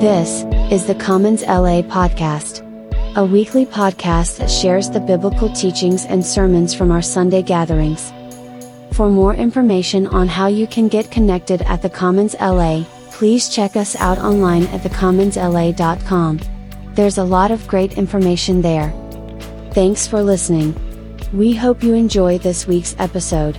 This is the Commons LA podcast, a weekly podcast that shares the biblical teachings and sermons from our Sunday gatherings. For more information on how you can get connected at the Commons LA, please check us out online at thecommonsla.com. There's a lot of great information there. Thanks for listening. We hope you enjoy this week's episode.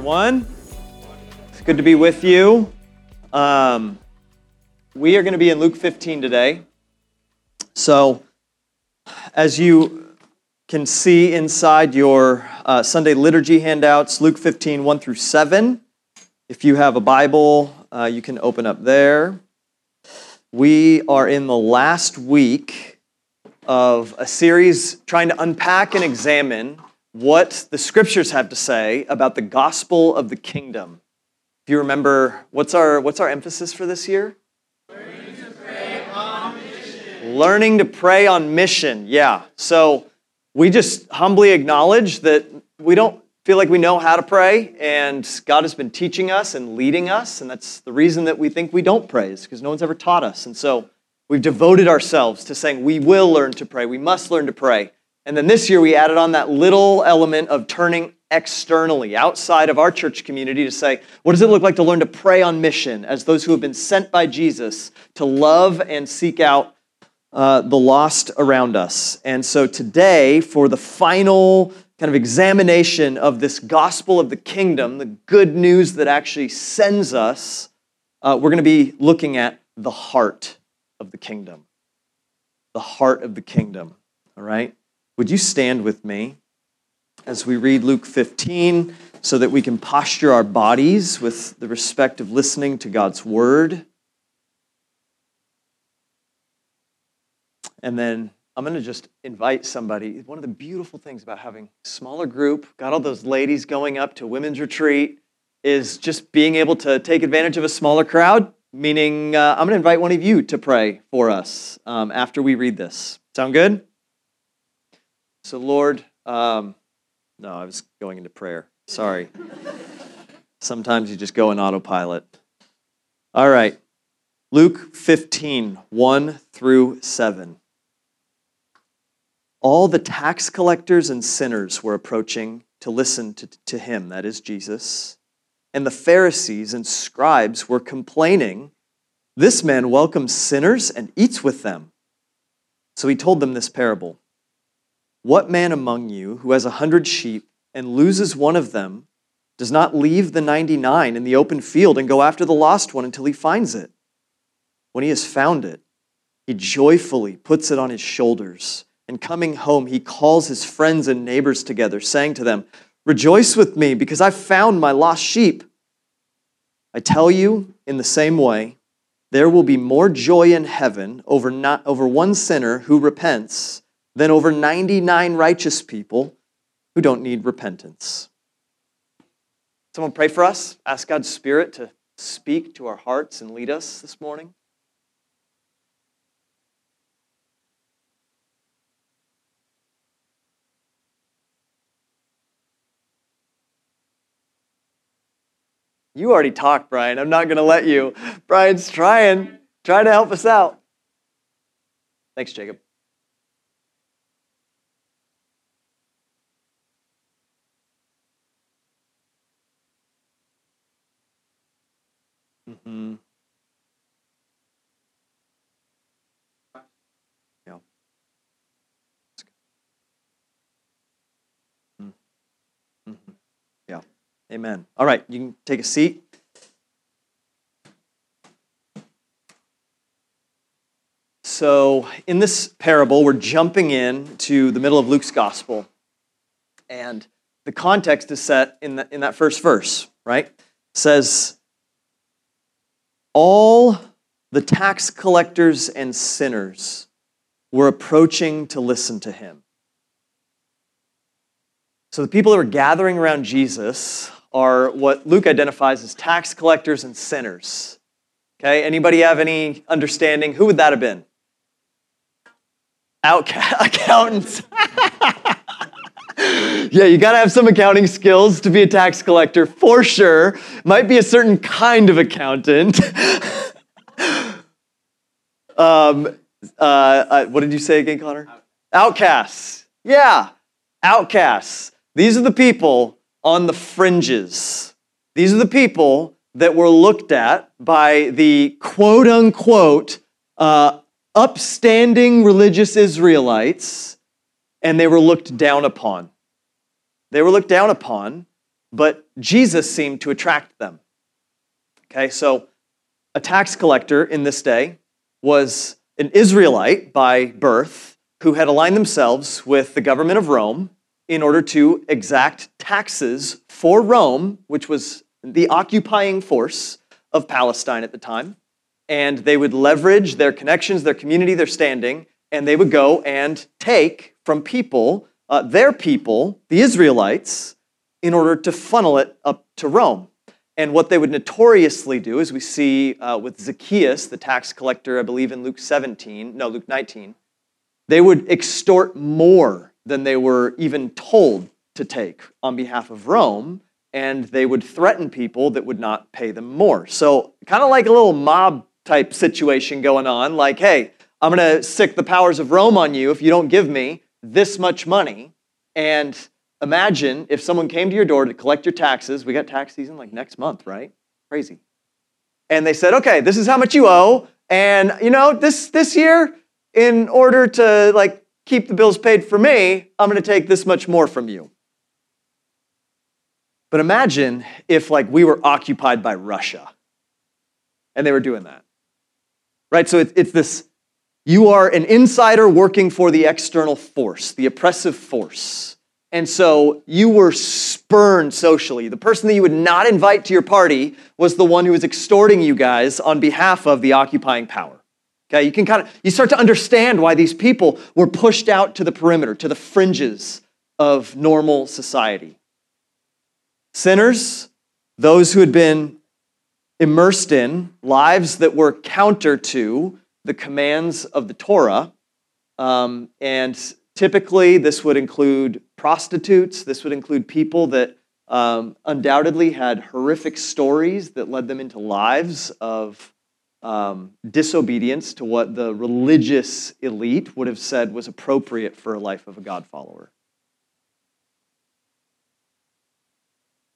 Everyone. It's good to be with you. Um, we are going to be in Luke 15 today. So, as you can see inside your uh, Sunday liturgy handouts, Luke 15, 1 through 7. If you have a Bible, uh, you can open up there. We are in the last week of a series trying to unpack and examine what the scriptures have to say about the gospel of the kingdom. If you remember, what's our, what's our emphasis for this year? Learning to pray on mission. Learning to pray on mission, yeah. So we just humbly acknowledge that we don't feel like we know how to pray, and God has been teaching us and leading us, and that's the reason that we think we don't pray, is because no one's ever taught us. And so we've devoted ourselves to saying we will learn to pray, we must learn to pray. And then this year we added on that little element of turning externally, outside of our church community, to say, what does it look like to learn to pray on mission as those who have been sent by Jesus to love and seek out uh, the lost around us? And so today, for the final kind of examination of this gospel of the kingdom, the good news that actually sends us, uh, we're going to be looking at the heart of the kingdom. The heart of the kingdom, all right? Would you stand with me as we read Luke 15 so that we can posture our bodies with the respect of listening to God's word? And then I'm going to just invite somebody. One of the beautiful things about having a smaller group, got all those ladies going up to women's retreat, is just being able to take advantage of a smaller crowd. Meaning, uh, I'm going to invite one of you to pray for us um, after we read this. Sound good? So, Lord, um, no, I was going into prayer. Sorry. Sometimes you just go in autopilot. All right. Luke 15, 1 through 7. All the tax collectors and sinners were approaching to listen to, to him, that is Jesus. And the Pharisees and scribes were complaining, This man welcomes sinners and eats with them. So he told them this parable. What man among you who has a hundred sheep and loses one of them does not leave the 99 in the open field and go after the lost one until he finds it? When he has found it, he joyfully puts it on his shoulders, and coming home, he calls his friends and neighbors together, saying to them, Rejoice with me, because I've found my lost sheep. I tell you, in the same way, there will be more joy in heaven over, not, over one sinner who repents than over 99 righteous people who don't need repentance. Someone pray for us. Ask God's Spirit to speak to our hearts and lead us this morning. You already talked, Brian. I'm not going to let you. Brian's trying, trying to help us out. Thanks, Jacob. Mm-hmm. Yeah. Mm-hmm. Yeah. Amen. All right, you can take a seat. So, in this parable, we're jumping in to the middle of Luke's gospel. And the context is set in, the, in that first verse, right? It says, all the tax collectors and sinners were approaching to listen to him. So the people that were gathering around Jesus are what Luke identifies as tax collectors and sinners. Okay, anybody have any understanding? Who would that have been? Outcast accountants. yeah, you got to have some accounting skills to be a tax collector for sure. Might be a certain kind of accountant. um, uh, uh, what did you say again, Connor? Outcasts. Yeah, outcasts. These are the people on the fringes. These are the people that were looked at by the quote unquote uh, upstanding religious Israelites, and they were looked down upon. They were looked down upon, but Jesus seemed to attract them. Okay, so a tax collector in this day was an Israelite by birth who had aligned themselves with the government of Rome in order to exact taxes for Rome, which was the occupying force of Palestine at the time. And they would leverage their connections, their community, their standing, and they would go and take from people, uh, their people, the Israelites, in order to funnel it up to Rome. And what they would notoriously do, as we see uh, with Zacchaeus, the tax collector, I believe in Luke 17, no, Luke 19, they would extort more than they were even told to take on behalf of Rome, and they would threaten people that would not pay them more. So, kind of like a little mob type situation going on, like, hey, I'm going to sic the powers of Rome on you if you don't give me this much money. And imagine if someone came to your door to collect your taxes. We got tax season like next month, right? Crazy. And they said, okay, this is how much you owe. And you know, this this year, in order to like keep the bills paid for me, I'm gonna take this much more from you. But imagine if like we were occupied by Russia and they were doing that. Right? So it's, it's this you are an insider working for the external force, the oppressive force. And so you were spurned socially. The person that you would not invite to your party was the one who was extorting you guys on behalf of the occupying power. Okay, you can kind of you start to understand why these people were pushed out to the perimeter, to the fringes of normal society. Sinners, those who had been immersed in lives that were counter to the commands of the Torah. Um, and typically, this would include prostitutes, this would include people that um, undoubtedly had horrific stories that led them into lives of um, disobedience to what the religious elite would have said was appropriate for a life of a God follower.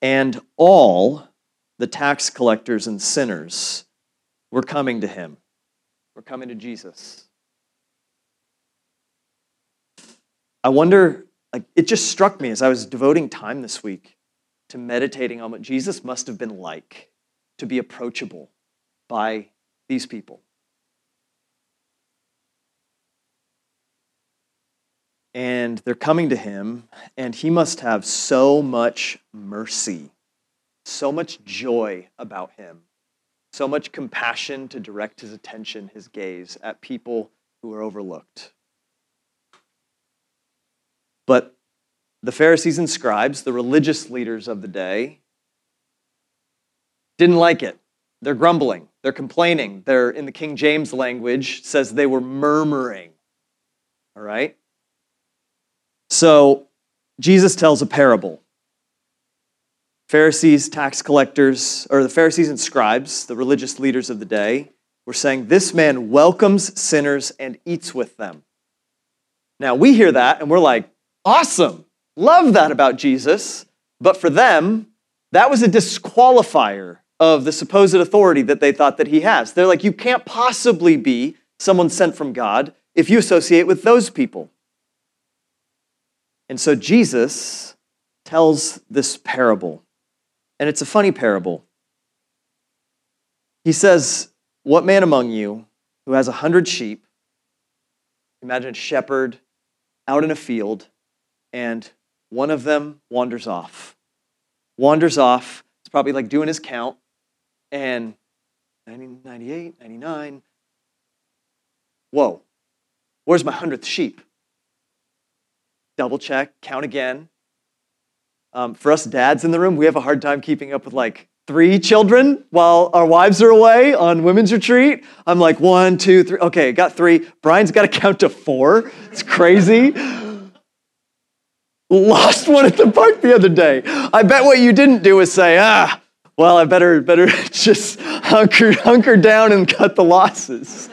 And all the tax collectors and sinners were coming to him we're coming to Jesus. I wonder, like, it just struck me as I was devoting time this week to meditating on what Jesus must have been like to be approachable by these people. And they're coming to him, and he must have so much mercy, so much joy about him so much compassion to direct his attention, his gaze at people who are overlooked. But the Pharisees and scribes, the religious leaders of the day, didn't like it. They're grumbling, they're complaining. They're, in the King James language, says they were murmuring. All right? So Jesus tells a parable. Pharisees, tax collectors, or the Pharisees and scribes, the religious leaders of the day, were saying, This man welcomes sinners and eats with them. Now we hear that and we're like, Awesome, love that about Jesus. But for them, that was a disqualifier of the supposed authority that they thought that he has. They're like, You can't possibly be someone sent from God if you associate with those people. And so Jesus tells this parable. And it's a funny parable. He says, What man among you who has a hundred sheep, imagine a shepherd out in a field, and one of them wanders off? Wanders off. It's probably like doing his count, and 90, 98, 99. Whoa, where's my hundredth sheep? Double check, count again. Um, for us dads in the room, we have a hard time keeping up with like three children while our wives are away on women's retreat. I'm like, one, two, three. Okay, got three. Brian's got to count to four. It's crazy. lost one at the park the other day. I bet what you didn't do is say, ah, well, I better, better just hunker, hunker down and cut the losses.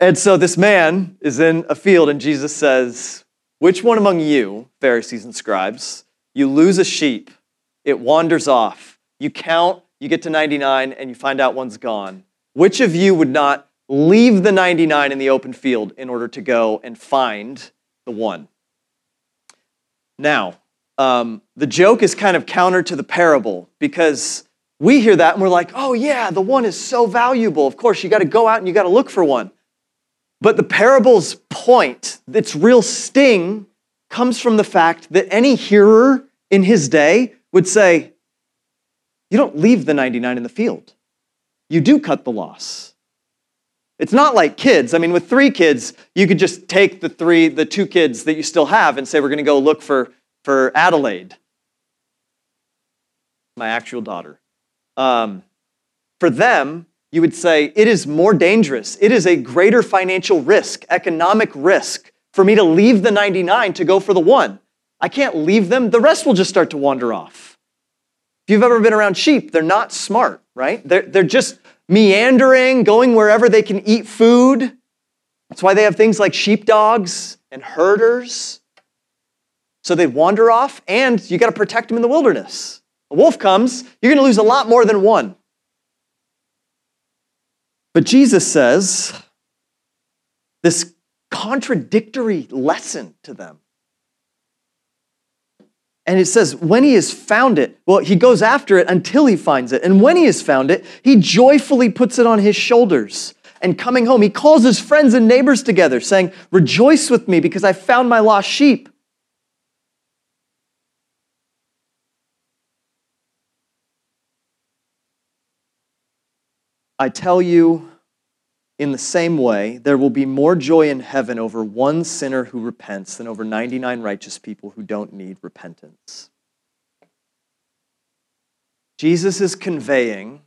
and so this man is in a field, and Jesus says, Which one among you, Pharisees and scribes, you lose a sheep, it wanders off, you count, you get to 99, and you find out one's gone? Which of you would not leave the 99 in the open field in order to go and find the one? Now, um, the joke is kind of counter to the parable because we hear that and we're like, oh, yeah, the one is so valuable. Of course, you got to go out and you got to look for one. But the parable's point, its real sting, comes from the fact that any hearer in his day would say, you don't leave the 99 in the field, you do cut the loss. It's not like kids. I mean, with three kids, you could just take the three, the two kids that you still have and say, we're going to go look for, for Adelaide, my actual daughter. Um, for them, you would say, it is more dangerous. It is a greater financial risk, economic risk, for me to leave the 99 to go for the one. I can't leave them. The rest will just start to wander off. If you've ever been around sheep, they're not smart, right? They're, they're just meandering, going wherever they can eat food. That's why they have things like sheepdogs and herders. So they wander off, and you got to protect them in the wilderness. A wolf comes, you're going to lose a lot more than one. But Jesus says this contradictory lesson to them. And it says, when he has found it, well, he goes after it until he finds it. And when he has found it, he joyfully puts it on his shoulders. And coming home, he calls his friends and neighbors together, saying, Rejoice with me because I found my lost sheep. I tell you, in the same way, there will be more joy in heaven over one sinner who repents than over 99 righteous people who don't need repentance. Jesus is conveying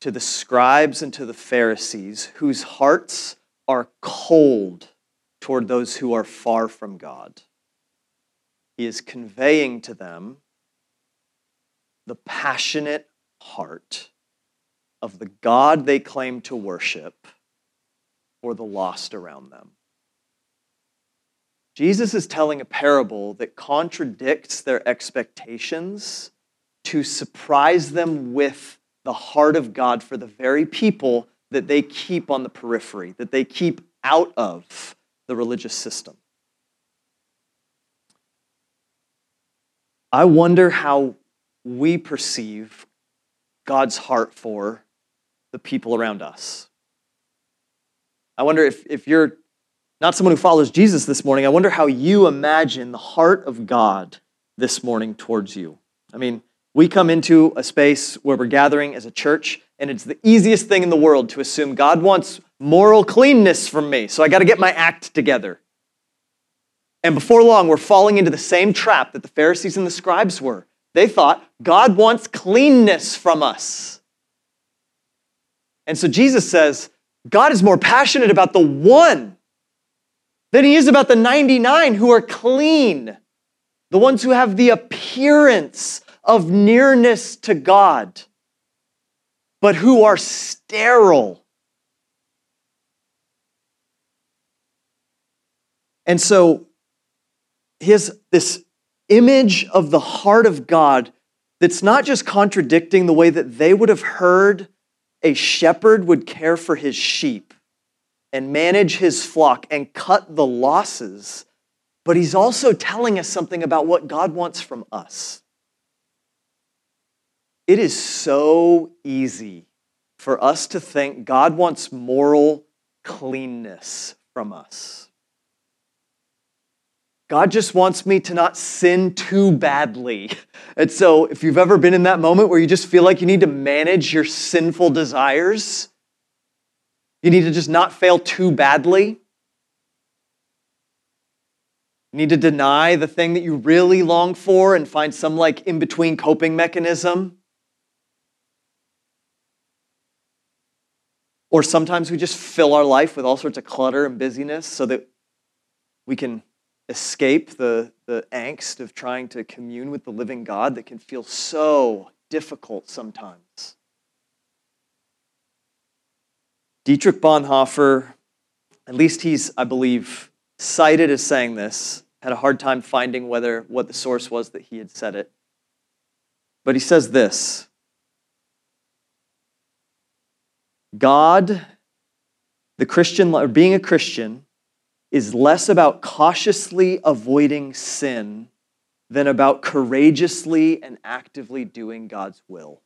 to the scribes and to the Pharisees whose hearts are cold toward those who are far from God. He is conveying to them the passionate heart of the God they claim to worship or the lost around them. Jesus is telling a parable that contradicts their expectations to surprise them with the heart of God for the very people that they keep on the periphery, that they keep out of the religious system. I wonder how we perceive God's heart for the people around us. I wonder if, if you're not someone who follows Jesus this morning, I wonder how you imagine the heart of God this morning towards you. I mean, we come into a space where we're gathering as a church, and it's the easiest thing in the world to assume God wants moral cleanness from me, so I got to get my act together. And before long, we're falling into the same trap that the Pharisees and the scribes were. They thought God wants cleanness from us. And so Jesus says, God is more passionate about the one than he is about the 99 who are clean, the ones who have the appearance of nearness to God, but who are sterile. And so, his, this image of the heart of God that's not just contradicting the way that they would have heard a shepherd would care for his sheep and manage his flock and cut the losses, but he's also telling us something about what God wants from us. It is so easy for us to think God wants moral cleanness from us. God just wants me to not sin too badly. And so, if you've ever been in that moment where you just feel like you need to manage your sinful desires, you need to just not fail too badly. You need to deny the thing that you really long for and find some like in between coping mechanism. Or sometimes we just fill our life with all sorts of clutter and busyness so that we can escape the, the angst of trying to commune with the living God that can feel so difficult sometimes. Dietrich Bonhoeffer, at least he's, I believe, cited as saying this, had a hard time finding whether what the source was that he had said it. But he says this God, the Christian, or being a Christian, is less about cautiously avoiding sin than about courageously and actively doing God's will.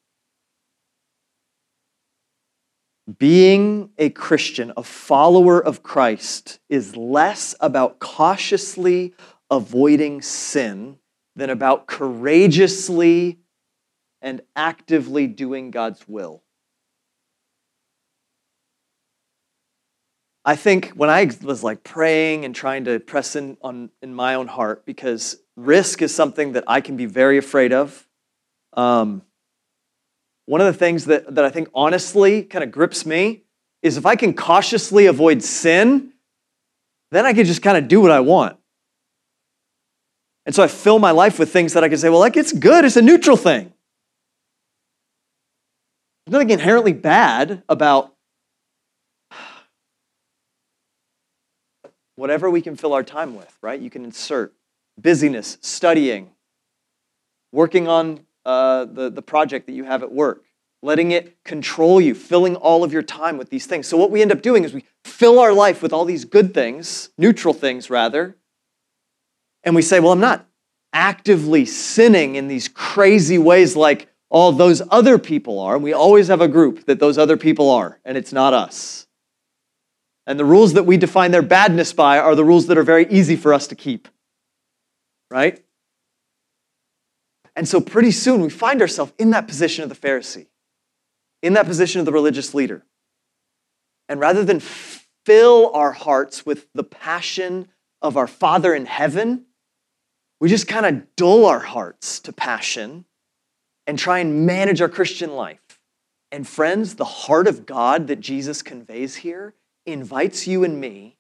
Being a Christian, a follower of Christ, is less about cautiously avoiding sin than about courageously and actively doing God's will. I think when I was like praying and trying to press in on in my own heart, because risk is something that I can be very afraid of. Um, one of the things that, that I think honestly kind of grips me is if I can cautiously avoid sin, then I can just kind of do what I want. And so I fill my life with things that I can say, well, like it's good, it's a neutral thing. There's nothing inherently bad about whatever we can fill our time with, right? You can insert busyness, studying, working on uh, the, the project that you have at work, letting it control you, filling all of your time with these things. So, what we end up doing is we fill our life with all these good things, neutral things rather, and we say, well, I'm not actively sinning in these crazy ways like all those other people are. And we always have a group that those other people are, and it's not us. And the rules that we define their badness by are the rules that are very easy for us to keep. Right? And so pretty soon we find ourselves in that position of the Pharisee, in that position of the religious leader. And rather than fill our hearts with the passion of our Father in heaven, we just kind of dull our hearts to passion and try and manage our Christian life. And friends, the heart of God that Jesus conveys here invites you and me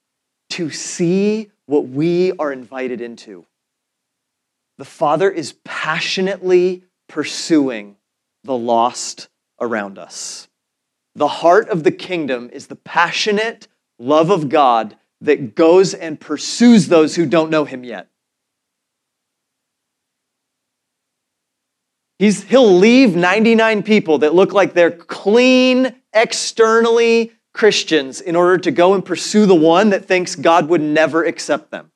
to see what we are invited into. The Father is passionately pursuing the lost around us. The heart of the kingdom is the passionate love of God that goes and pursues those who don't know Him yet. He's, he'll leave 99 people that look like they're clean externally Christians in order to go and pursue the one that thinks God would never accept them.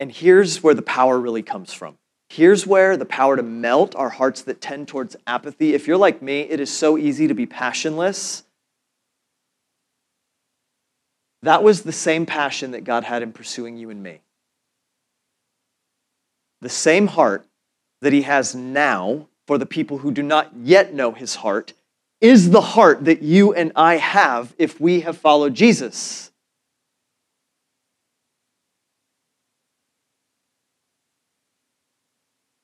And here's where the power really comes from. Here's where the power to melt our hearts that tend towards apathy. If you're like me, it is so easy to be passionless. That was the same passion that God had in pursuing you and me. The same heart that He has now for the people who do not yet know his heart is the heart that you and I have if we have followed Jesus.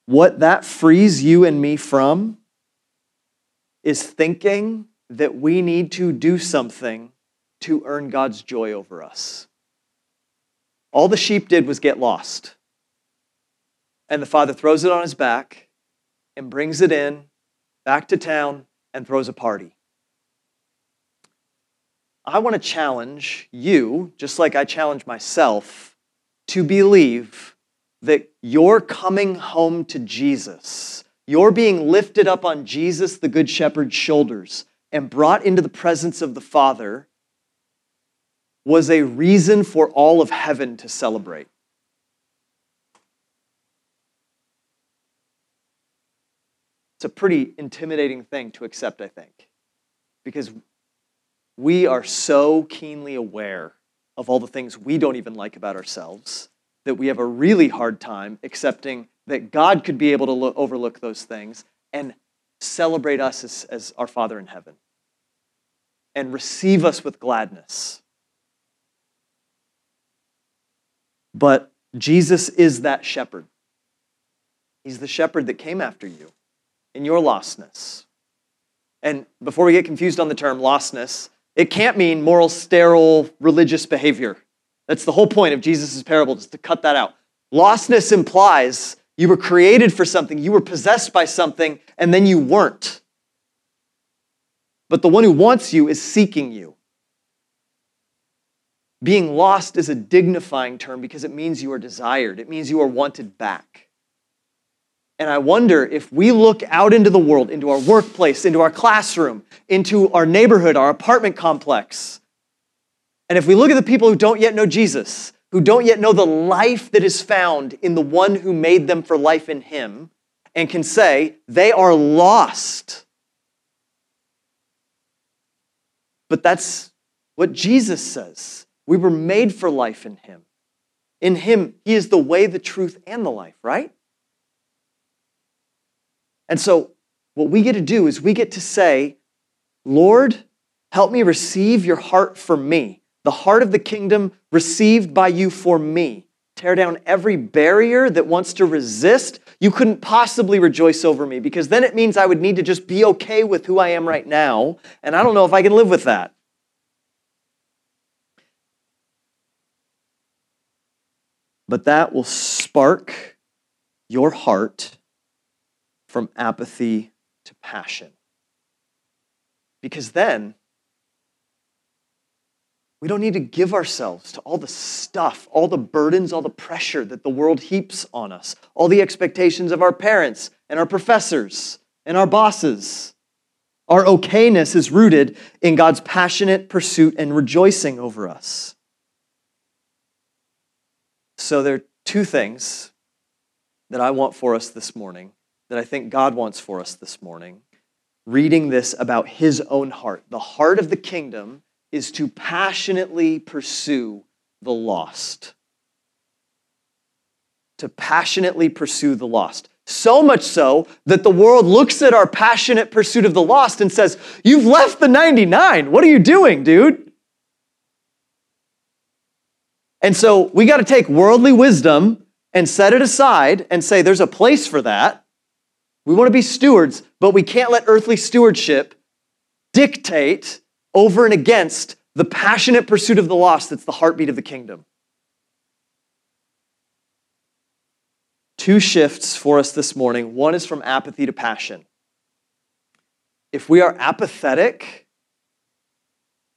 What that frees you and me from is thinking that we need to do something to earn God's joy over us. All the sheep did was get lost. And the father throws it on his back and brings it in back to town and throws a party. I want to challenge you, just like I challenge myself, to believe that you're coming home to Jesus. You're being lifted up on Jesus, the Good Shepherd's shoulders, and brought into the presence of the Father was a reason for all of heaven to celebrate. It's a pretty intimidating thing to accept, I think, because we are so keenly aware of all the things we don't even like about ourselves that we have a really hard time accepting that God could be able to look, overlook those things and celebrate us as, as our Father in heaven and receive us with gladness. But Jesus is that shepherd. He's the shepherd that came after you in your lostness. And before we get confused on the term lostness, it can't mean moral, sterile, religious behavior. That's the whole point of Jesus' parable, just to cut that out. Lostness implies you were created for something, you were possessed by something, and then you weren't. But the one who wants you is seeking you. Being lost is a dignifying term because it means you are desired, it means you are wanted back. And I wonder if we look out into the world, into our workplace, into our classroom, into our neighborhood, our apartment complex, and if we look at the people who don't yet know Jesus, who don't yet know the life that is found in the one who made them for life in Him, and can say they are lost. But that's what Jesus says. We were made for life in Him. In Him, He is the way, the truth, and the life, right? And so, what we get to do is we get to say, Lord, help me receive your heart for me, the heart of the kingdom received by you for me. Tear down every barrier that wants to resist. You couldn't possibly rejoice over me because then it means I would need to just be okay with who I am right now. And I don't know if I can live with that. But that will spark your heart from apathy to passion. Because then, we don't need to give ourselves to all the stuff, all the burdens, all the pressure that the world heaps on us, all the expectations of our parents and our professors and our bosses. Our okayness is rooted in God's passionate pursuit and rejoicing over us. So, there are two things that I want for us this morning, that I think God wants for us this morning. Reading this about his own heart. The heart of the kingdom is to passionately pursue the lost. To passionately pursue the lost. So much so that the world looks at our passionate pursuit of the lost and says, You've left the 99. What are you doing, dude? And so we got to take worldly wisdom and set it aside and say there's a place for that. We want to be stewards, but we can't let earthly stewardship dictate over and against the passionate pursuit of the lost that's the heartbeat of the kingdom. Two shifts for us this morning. One is from apathy to passion. If we are apathetic,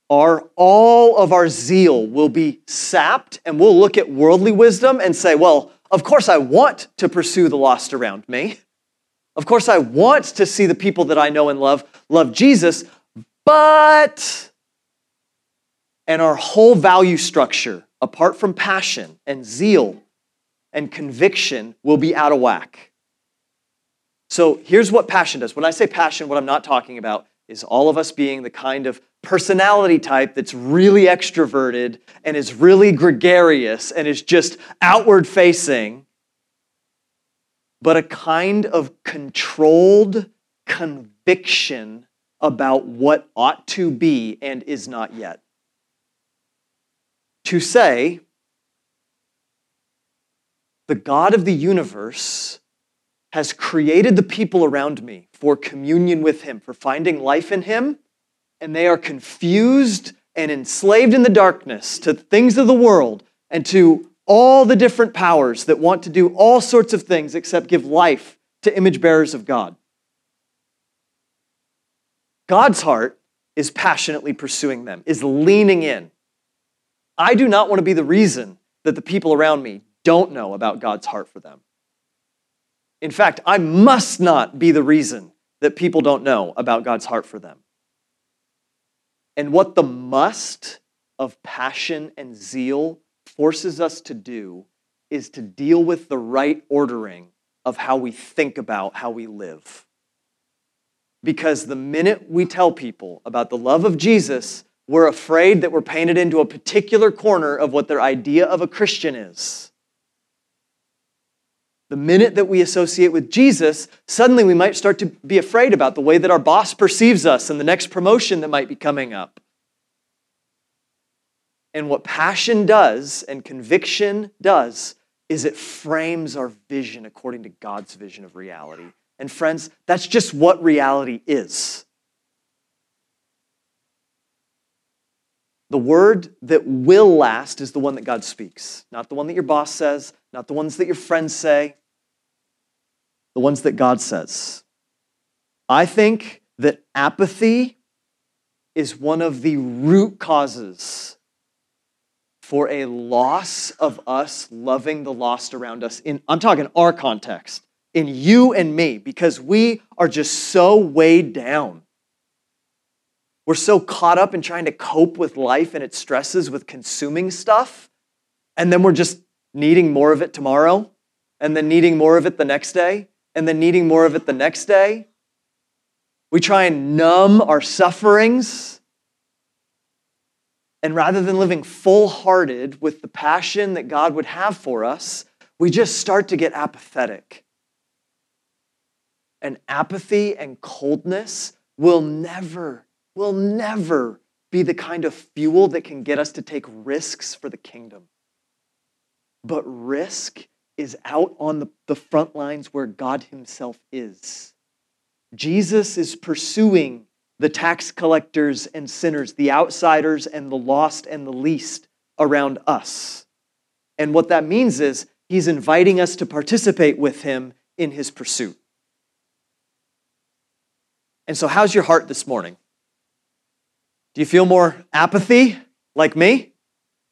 our all of our zeal will be sapped and we'll look at worldly wisdom and say, well, of course I want to pursue the lost around me. Of course I want to see the people that I know and love love Jesus, but and our whole value structure apart from passion and zeal and conviction will be out of whack. So here's what passion does. When I say passion, what I'm not talking about is all of us being the kind of personality type that's really extroverted and is really gregarious and is just outward facing, but a kind of controlled conviction about what ought to be and is not yet. To say, the God of the universe has created the people around me for communion with Him, for finding life in Him and they are confused and enslaved in the darkness to things of the world and to all the different powers that want to do all sorts of things except give life to image bearers of God. God's heart is passionately pursuing them, is leaning in. I do not want to be the reason that the people around me don't know about God's heart for them. In fact, I must not be the reason that people don't know about God's heart for them. And what the must of passion and zeal forces us to do is to deal with the right ordering of how we think about how we live. Because the minute we tell people about the love of Jesus, we're afraid that we're painted into a particular corner of what their idea of a Christian is. The minute that we associate with Jesus, suddenly we might start to be afraid about the way that our boss perceives us and the next promotion that might be coming up. And what passion does and conviction does is it frames our vision according to God's vision of reality. And friends, that's just what reality is. The word that will last is the one that God speaks, not the one that your boss says, not the ones that your friends say, the ones that God says. I think that apathy is one of the root causes for a loss of us loving the lost around us. In, I'm talking our context, in you and me, because we are just so weighed down we're so caught up in trying to cope with life and its stresses with consuming stuff, and then we're just needing more of it tomorrow, and then needing more of it the next day, and then needing more of it the next day. We try and numb our sufferings. And rather than living full hearted with the passion that God would have for us, we just start to get apathetic. And apathy and coldness will never will never be the kind of fuel that can get us to take risks for the kingdom. But risk is out on the, the front lines where God Himself is. Jesus is pursuing the tax collectors and sinners, the outsiders and the lost and the least around us. And what that means is He's inviting us to participate with Him in His pursuit. And so, how's your heart this morning? Do you feel more apathy like me?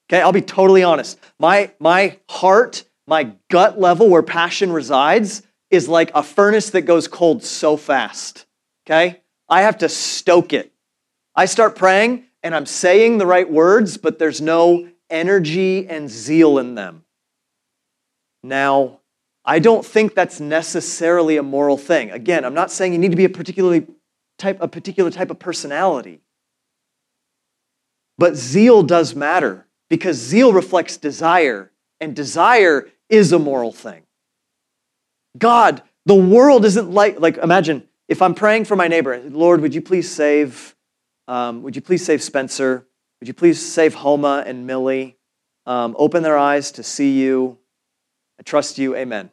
Okay, I'll be totally honest. My, my heart, my gut level where passion resides is like a furnace that goes cold so fast. Okay? I have to stoke it. I start praying and I'm saying the right words, but there's no energy and zeal in them. Now, I don't think that's necessarily a moral thing. Again, I'm not saying you need to be a particularly type a particular type of personality. But zeal does matter because zeal reflects desire, and desire is a moral thing. God, the world isn't like, like imagine if I'm praying for my neighbor, Lord, would you please save, um, would you please save Spencer? Would you please save Homa and Millie? Um, open their eyes to see you. I trust you. Amen.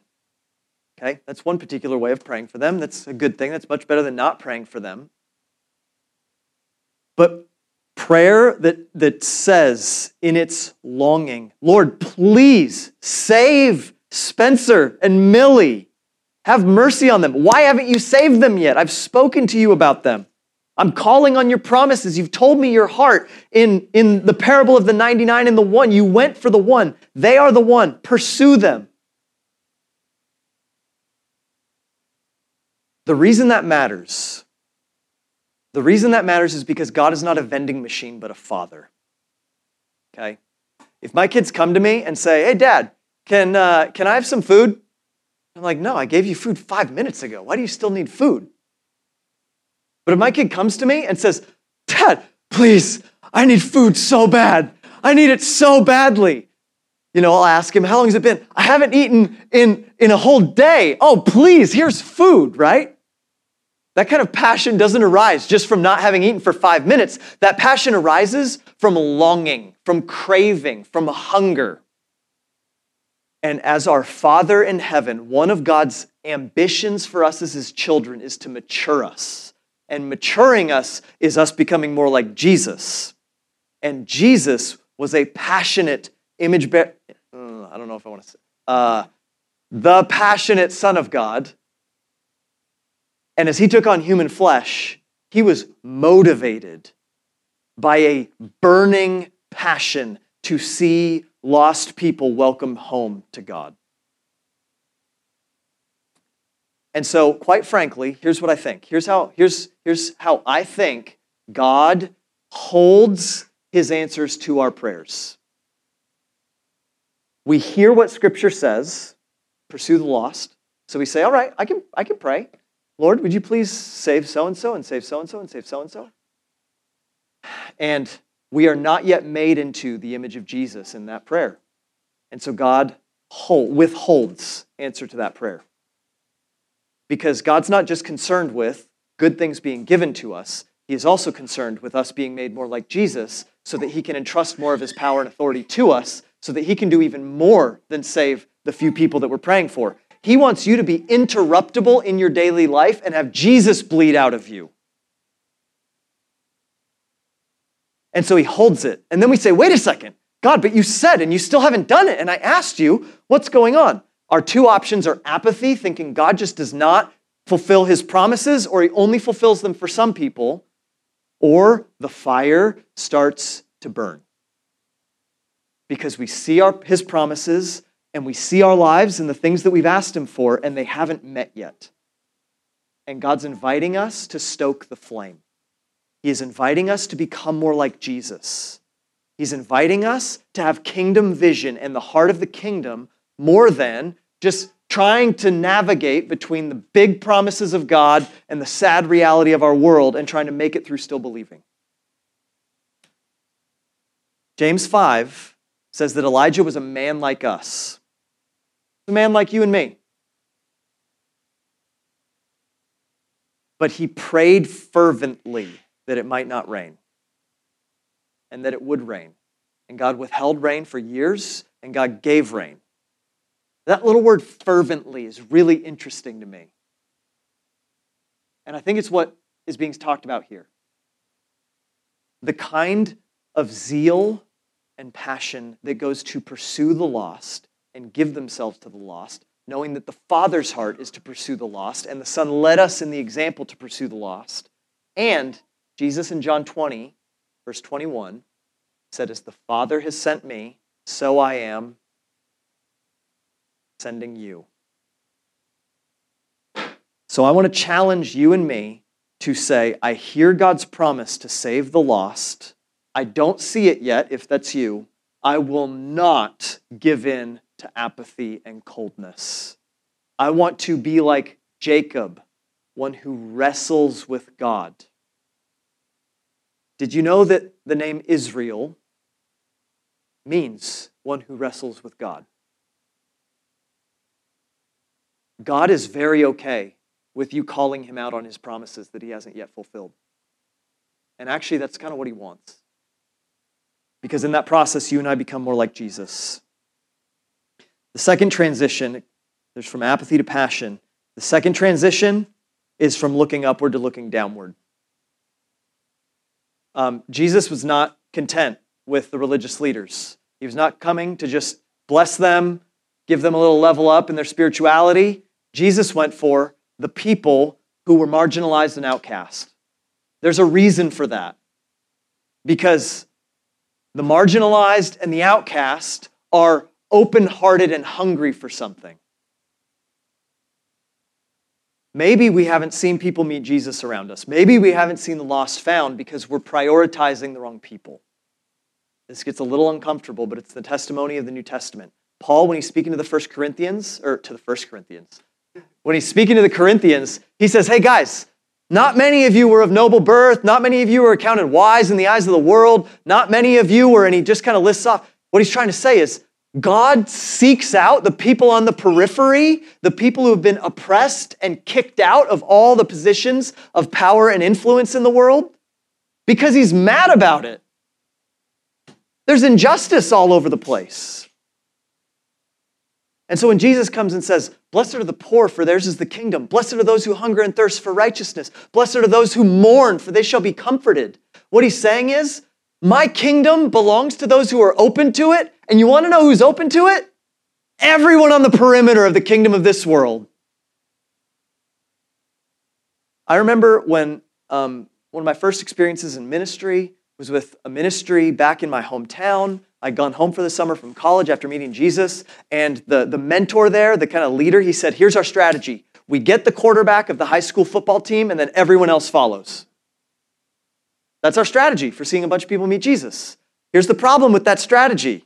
Okay, that's one particular way of praying for them. That's a good thing. That's much better than not praying for them. But prayer that, that says in its longing, Lord, please save Spencer and Millie. Have mercy on them. Why haven't you saved them yet? I've spoken to you about them. I'm calling on your promises. You've told me your heart in, in the parable of the 99 and the one. You went for the one. They are the one. Pursue them. The reason that matters the reason that matters is because God is not a vending machine, but a father. Okay? If my kids come to me and say, hey, dad, can, uh, can I have some food? I'm like, no, I gave you food five minutes ago. Why do you still need food? But if my kid comes to me and says, Dad, please, I need food so bad. I need it so badly. You know, I'll ask him, How long has it been? I haven't eaten in, in a whole day. Oh, please, here's food, right? That kind of passion doesn't arise just from not having eaten for five minutes. That passion arises from longing, from craving, from hunger. And as our Father in heaven, one of God's ambitions for us as his children is to mature us. And maturing us is us becoming more like Jesus. And Jesus was a passionate image bearer. Uh, I don't know if I want to say. Uh, the passionate Son of God and as he took on human flesh, he was motivated by a burning passion to see lost people welcome home to God. And so, quite frankly, here's what I think. Here's how, here's, here's how I think God holds his answers to our prayers. We hear what Scripture says, pursue the lost. So we say, all right, I can, I can pray. Lord, would you please save so and so and save so and so and save so and so? And we are not yet made into the image of Jesus in that prayer. And so God withholds answer to that prayer. Because God's not just concerned with good things being given to us, He is also concerned with us being made more like Jesus so that He can entrust more of His power and authority to us so that He can do even more than save the few people that we're praying for. He wants you to be interruptible in your daily life and have Jesus bleed out of you. And so he holds it. And then we say, wait a second, God, but you said and you still haven't done it. And I asked you, what's going on? Our two options are apathy, thinking God just does not fulfill his promises or he only fulfills them for some people, or the fire starts to burn. Because we see our, his promises and we see our lives and the things that we've asked him for, and they haven't met yet. And God's inviting us to stoke the flame. He is inviting us to become more like Jesus. He's inviting us to have kingdom vision and the heart of the kingdom more than just trying to navigate between the big promises of God and the sad reality of our world and trying to make it through still believing. James 5 says that Elijah was a man like us, a man like you and me. But he prayed fervently that it might not rain and that it would rain. And God withheld rain for years, and God gave rain. That little word fervently is really interesting to me. And I think it's what is being talked about here. The kind of zeal and passion that goes to pursue the lost and give themselves to the lost, knowing that the Father's heart is to pursue the lost, and the Son led us in the example to pursue the lost, and Jesus in John 20, verse 21, said, As the Father has sent me, so I am sending you. So I want to challenge you and me to say, I hear God's promise to save the lost. I don't see it yet, if that's you. I will not give in to apathy and coldness. I want to be like Jacob, one who wrestles with God. Did you know that the name Israel means one who wrestles with God? God is very okay with you calling him out on his promises that he hasn't yet fulfilled. And actually, that's kind of what he wants. Because in that process, you and I become more like Jesus. The second transition, there's from apathy to passion. The second transition is from looking upward to looking downward. Um, Jesus was not content with the religious leaders. He was not coming to just bless them, give them a little level up in their spirituality. Jesus went for the people who were marginalized and outcast. There's a reason for that. Because the marginalized and the outcast are open hearted and hungry for something. Maybe we haven't seen people meet Jesus around us. Maybe we haven't seen the lost found because we're prioritizing the wrong people. This gets a little uncomfortable, but it's the testimony of the New Testament. Paul, when he's speaking to the First Corinthians, or to the First Corinthians, when he's speaking to the Corinthians, he says, Hey guys, not many of you were of noble birth. Not many of you were accounted wise in the eyes of the world. Not many of you were, and he just kind of lists off. What he's trying to say is God seeks out the people on the periphery, the people who have been oppressed and kicked out of all the positions of power and influence in the world because he's mad about it. There's injustice all over the place. And so when Jesus comes and says, Blessed are the poor, for theirs is the kingdom. Blessed are those who hunger and thirst for righteousness. Blessed are those who mourn, for they shall be comforted. What he's saying is, My kingdom belongs to those who are open to it and you want to know who's open to it? Everyone on the perimeter of the kingdom of this world. I remember when um, one of my first experiences in ministry was with a ministry back in my hometown. I'd gone home for the summer from college after meeting Jesus, and the, the mentor there, the kind of leader, he said, Here's our strategy. We get the quarterback of the high school football team, and then everyone else follows. That's our strategy for seeing a bunch of people meet Jesus. Here's the problem with that strategy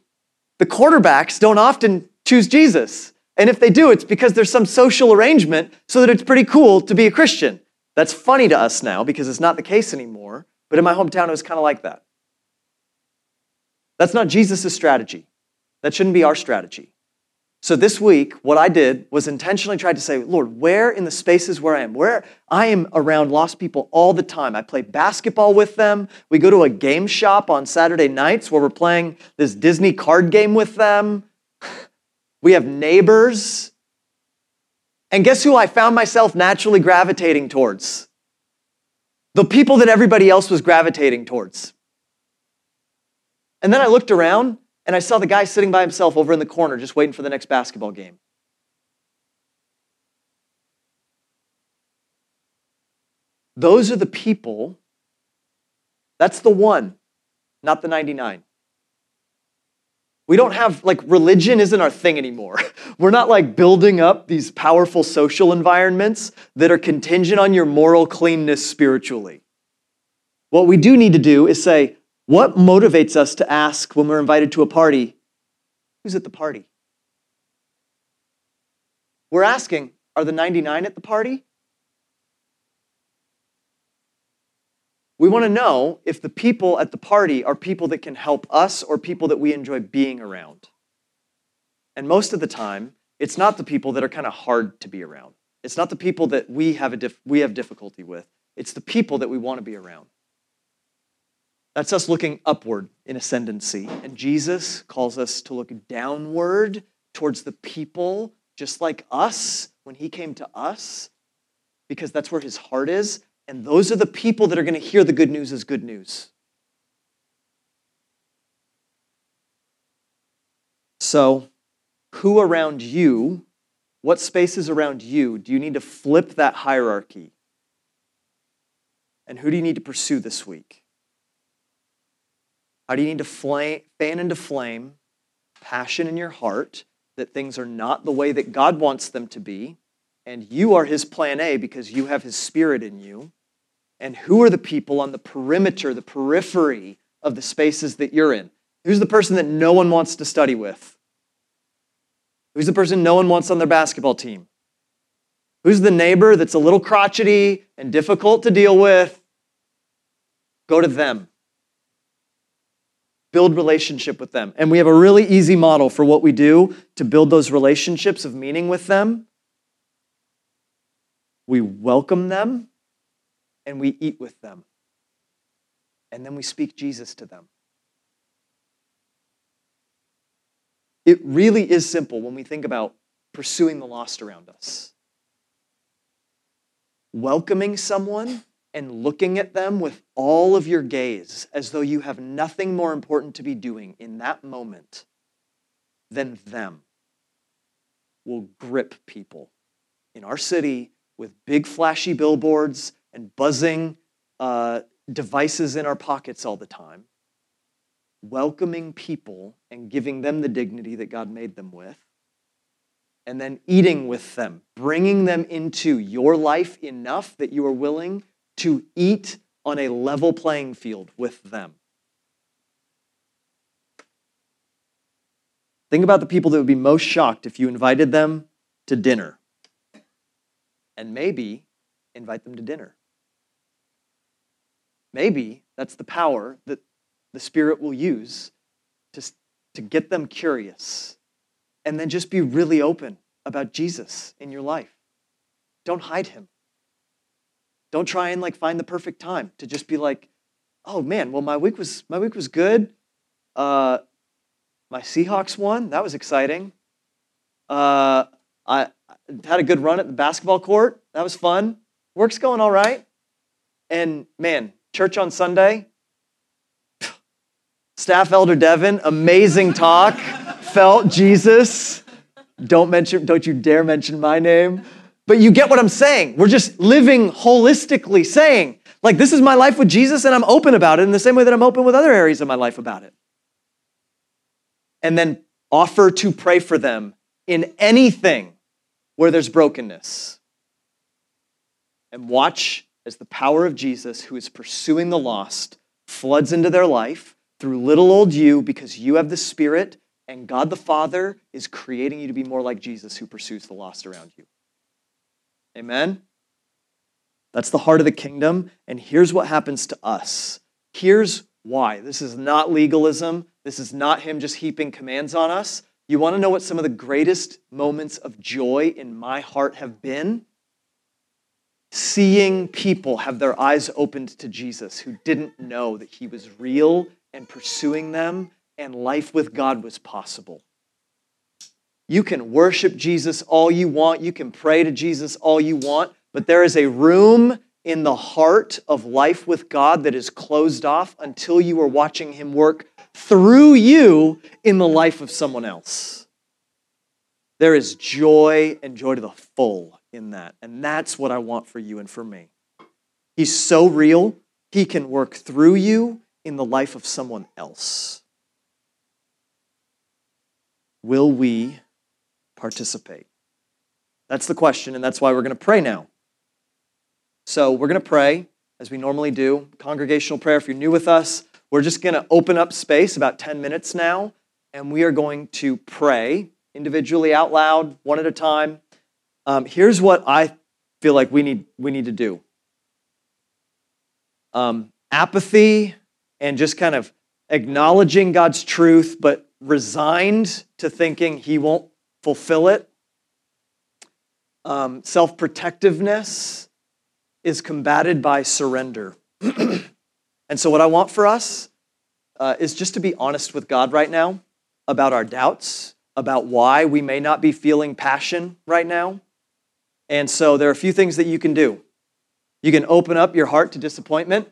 the quarterbacks don't often choose Jesus. And if they do, it's because there's some social arrangement so that it's pretty cool to be a Christian. That's funny to us now because it's not the case anymore. But in my hometown, it was kind of like that. That's not Jesus' strategy. That shouldn't be our strategy. So this week, what I did was intentionally tried to say, Lord, where in the spaces where I am, where I am around lost people all the time. I play basketball with them. We go to a game shop on Saturday nights where we're playing this Disney card game with them. We have neighbors. And guess who I found myself naturally gravitating towards? The people that everybody else was gravitating towards. And then I looked around and I saw the guy sitting by himself over in the corner just waiting for the next basketball game. Those are the people, that's the one, not the 99. We don't have, like, religion isn't our thing anymore. We're not like building up these powerful social environments that are contingent on your moral cleanness spiritually. What we do need to do is say, what motivates us to ask when we're invited to a party, who's at the party? We're asking, are the 99 at the party? We want to know if the people at the party are people that can help us or people that we enjoy being around. And most of the time, it's not the people that are kind of hard to be around. It's not the people that we have, a dif- we have difficulty with. It's the people that we want to be around. That's us looking upward in ascendancy. And Jesus calls us to look downward towards the people just like us when he came to us, because that's where his heart is. And those are the people that are going to hear the good news as good news. So, who around you, what spaces around you do you need to flip that hierarchy? And who do you need to pursue this week? How do you need to flame, fan into flame passion in your heart that things are not the way that God wants them to be, and you are His plan A because you have His Spirit in you? and who are the people on the perimeter, the periphery of the spaces that you're in? Who's the person that no one wants to study with? Who's the person no one wants on their basketball team? Who's the neighbor that's a little crotchety and difficult to deal with? Go to them. Build relationship with them. And we have a really easy model for what we do to build those relationships of meaning with them. We welcome them and we eat with them. And then we speak Jesus to them. It really is simple when we think about pursuing the lost around us. Welcoming someone and looking at them with all of your gaze as though you have nothing more important to be doing in that moment than them will grip people in our city with big flashy billboards and buzzing uh, devices in our pockets all the time, welcoming people and giving them the dignity that God made them with, and then eating with them, bringing them into your life enough that you are willing to eat on a level playing field with them. Think about the people that would be most shocked if you invited them to dinner. And maybe invite them to dinner. Maybe that's the power that the Spirit will use to, to get them curious. And then just be really open about Jesus in your life. Don't hide him. Don't try and like find the perfect time to just be like, oh man, well my week was my week was good. Uh, my Seahawks won. That was exciting. Uh, I had a good run at the basketball court. That was fun. Work's going all right. And man, Church on Sunday. Staff Elder Devin, amazing talk. Felt Jesus. Don't mention, don't you dare mention my name. But you get what I'm saying. We're just living holistically, saying, like, this is my life with Jesus, and I'm open about it in the same way that I'm open with other areas of my life about it. And then offer to pray for them in anything where there's brokenness. And watch as the power of Jesus, who is pursuing the lost, floods into their life through little old you because you have the Spirit, and God the Father is creating you to be more like Jesus, who pursues the lost around you. Amen? That's the heart of the kingdom. And here's what happens to us. Here's why. This is not legalism. This is not Him just heaping commands on us. You want to know what some of the greatest moments of joy in my heart have been? seeing people have their eyes opened to Jesus who didn't know that he was real and pursuing them and life with God was possible. You can worship Jesus all you want. You can pray to Jesus all you want. But there is a room in the heart of life with God that is closed off until you are watching Him work through you in the life of someone else. There is joy and joy to the full in that. And that's what I want for you and for me. He's so real, He can work through you in the life of someone else. Will we participate? That's the question, and that's why we're going to pray now. So, we're going to pray as we normally do, congregational prayer. If you're new with us, we're just going to open up space about 10 minutes now, and we are going to pray individually out loud, one at a time. Um, here's what I feel like we need, we need to do um, apathy and just kind of acknowledging God's truth, but resigned to thinking He won't fulfill it. Um, Self protectiveness is combated by surrender. and so, what I want for us uh, is just to be honest with God right now about our doubts, about why we may not be feeling passion right now. And so, there are a few things that you can do. You can open up your heart to disappointment.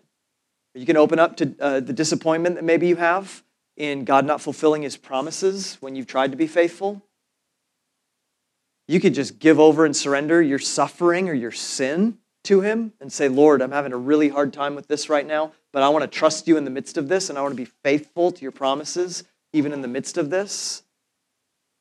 You can open up to uh, the disappointment that maybe you have in God not fulfilling his promises when you've tried to be faithful. You could just give over and surrender your suffering or your sin to him and say, Lord, I'm having a really hard time with this right now, but I want to trust you in the midst of this and I want to be faithful to your promises even in the midst of this.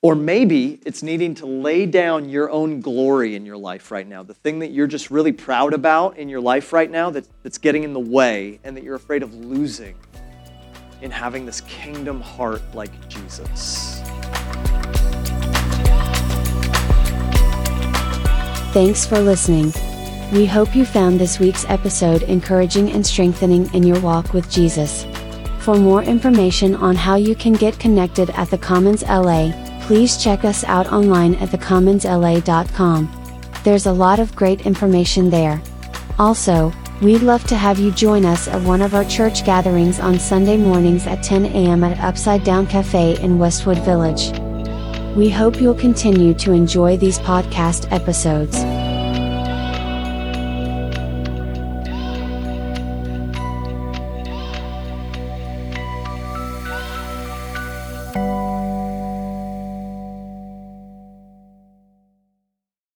Or maybe it's needing to lay down your own glory in your life right now, the thing that you're just really proud about in your life right now that, that's getting in the way and that you're afraid of losing in having this kingdom heart like Jesus. Thanks for listening. We hope you found this week's episode encouraging and strengthening in your walk with Jesus. For more information on how you can get connected at the Commons LA, please check us out online at thecommonsla.com. There's a lot of great information there. Also, We'd love to have you join us at one of our church gatherings on Sunday mornings at 10 a.m. at Upside Down Cafe in Westwood Village. We hope you'll continue to enjoy these podcast episodes.